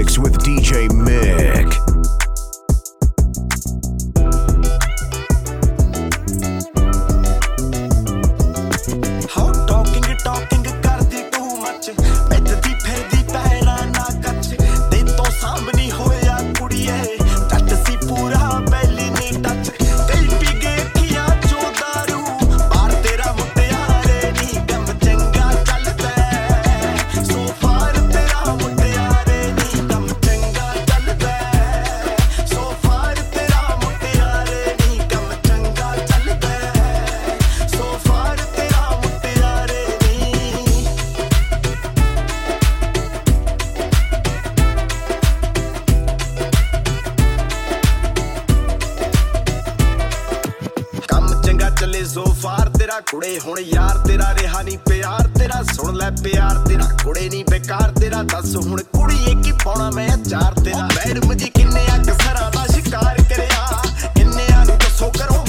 mix with DJ Mick. So far ਤੇਰਾ ਕੁੜੇ ਹੁਣ ਯਾਰ ਤੇਰਾ ਰਿਹਾ ਨਹੀਂ ਪਿਆਰ ਤੇਰਾ, ਸੁਣ ਲੈ ਪਿਆਰ ਤੇਰਾ। ਕੁੜੇ ਨਹੀਂ ਬੇਕਾਰ ਤੇਰਾ, ਦੱਸ ਹੁਣ ਕੁੜੀਏ ਕੀ ਪਾਉਣਾ ਮੈਂ ਚਾਰ ਤੇਰਾ। ਮੈਡਮ ਜੀ ਕਿੰਨੇ ਆ ਕਸਰਾਂ ਦਾ ਸ਼ਿਕਾਰ ਕਰਿਆ ਕਿੰਨੇ ਆ ਨੂੰ ਦੱਸੋ ਕਰੋ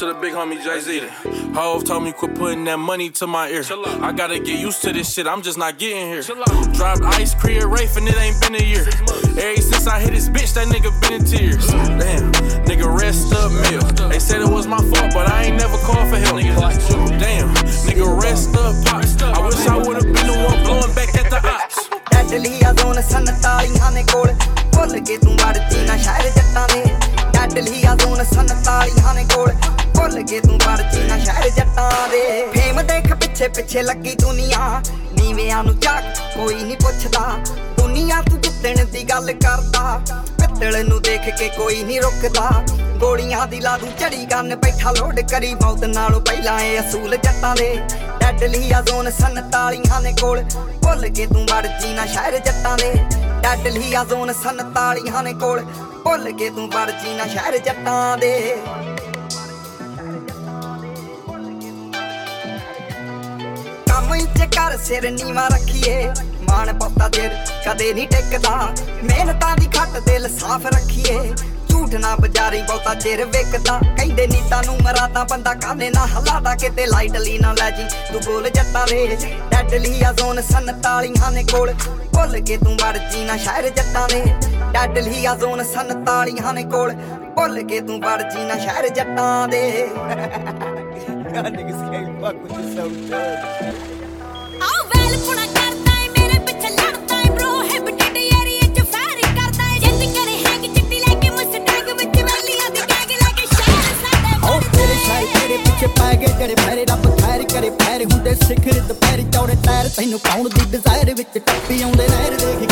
to the big homie Jay Z. Hove told me quit putting that money to my ear. I gotta get used to this shit, I'm just not getting here. Dropped Ice, Creed, Rafe, and it ain't been a year. Ever since I hit this bitch, that nigga been in tears. Damn, nigga, rest up, meal. They said it was my fault, but I ain't never called for help. Damn, nigga, rest up, pops. I wish I would've been the one blowing back at the ops. Deadly ਆ zone 47 ਨੇ ਕੋਲ ਭੁੱਲ ਕੇ ਤੂੰ ਵੜਦੀ ਨਾ ਸ਼ਹਿਰ ਜੱਟਾਂ ਦੇ deadly ਆ ਜ਼ੋਨ 47 ਨੇ ਕੋਲ ਭੁੱਲ ਕੇ ਤੂੰ ਵੜਦੀ ਨਾ ਸ਼ਹਿਰ ਜੱਟਾਂ ਦੇ। ਫੇਮ ਦੇਖ ਪਿੱਛੇ ਪਿੱਛੇ ਲੱਗੀ ਦੁਨੀਆ। ਨੀਵਿਆਂ ਨੂੰ ਚੱਕ, ਕੋਈ ਨਹੀਂ ਪੁੱਛਦਾ। ਦੁਨੀਆ ਤੂੰ ਜਿੱਤਣ ਦੀ ਗੱਲ ਕਰਦਾ। ਪਿੱਤਲ ਨੂੰ ਦੇਖ ਕੇ ਕੋਈ ਨਹੀਂ ਰੁਕਦਾ। ਗੋਲੀਆਂ ਦੀ ਲਾ ਦੂੰ ਝੜੀ ਕੰਨ ਬੈਠਾ ਲੋਡ ਕਰੀ ਮੌਤ ਨਾਲੋਂ ਪਹਿਲਾਂ ਇਹ ਅਸੂਲ ਜੱਟਾਂ ਦੇ। ਡੈਡਲੀ ਆ ਜ਼ੋਨ 47 ਨੇ ਕੋਲ। ਭੁੱਲ ਕੇ ਤੂੰ ਵੜਦੀ ਨਾ ਸ਼ਹਿਰ ਜੱਟਾਂ ਦੇ। ਡੈਡਲੀ ਆ ਜ਼ੋਨ 47 ਨੇ ਕੋਲ। ਭੁੱਲ ਕੇ ਤੂੰ ਵੜਦੀ ਨਾ ਸ਼ਹਿਰ ਜੱਟਾਂ ਦੇ। ਕੰਮ ਇੱਥੇ ਕਰ ਸਿਰ ਨੀਵਾ ਰੱਖੀਏ। ਮਾਣ ਪੱਤਾ ਚਿਰ ਕਦੇ ਨਹੀਂ ਟਿਕਦਾ। ਮਿਹਨਤਾਂ ਦੀ ਖੱਟ ਦਿਲ ਸਾਫ਼ ਰੱਖੀਏ। ਝੂਠ ਨਾ ਬਜਾਰੀ ਬਹੁਤਾ ਚਿਰ ਵਿਕਦਾ ਕਹਿੰਦੇ ਨੀਤਾਂ ਨੂੰ ਮਰਾਦਾ ਬੰਦਾ ਕਾਨੇ ਨਾ ਹਲਾਦਾ? ਕਿਤੇ ਲਾਈਟਲੀ ਨਾ ਲੈ ਜੀ, ਤੂੰ ਬੋਲ ਜੱਟਾਂ ਦੇ ਡੈਡਲੀ ਆ ਜ਼ੋਨ 47 ਨੇ ਕੋਲ। ਭੁੱਲ ਕੇ ਤੂੰ ਵੜਜੀ ਨਾ ਸ਼ਹਿਰ ਜੱਟਾਂ ਦੇ। ਡੈਡਲੀ ਆ ਜ਼ੋਨ 47 ਨੇ ਕੋਲ। ਭੁੱਲ ਕੇ ਤੂੰ ਵੜਜੀ ਨਾ ਸ਼ਹਿਰ ਜੱਟਾਂ ਦੇ। Y'all niggas can't fuck with you so good. ਤੇਰੇ ਪਿੱਛੇ ਪੈ ਗਏ ਜਿਹੜੇ ਫੈਰੇ ਰੱਬ ਖੈਰ ਕਰੇ ਫੈਰ ਹੁੰਦੇ ਸਿਖਰ ਦੁਪਹਿਰ ਚੌੜੇ ਟਾਇਰ, ਤੈਨੂੰ ਪਾਉਣ ਦੀ ਡਿਜ਼ਾਇਰ ਵਿੱਚ ਟੱਪੀ ਆਉਂਦੇ ਨਹਿਰ ਦੇਖ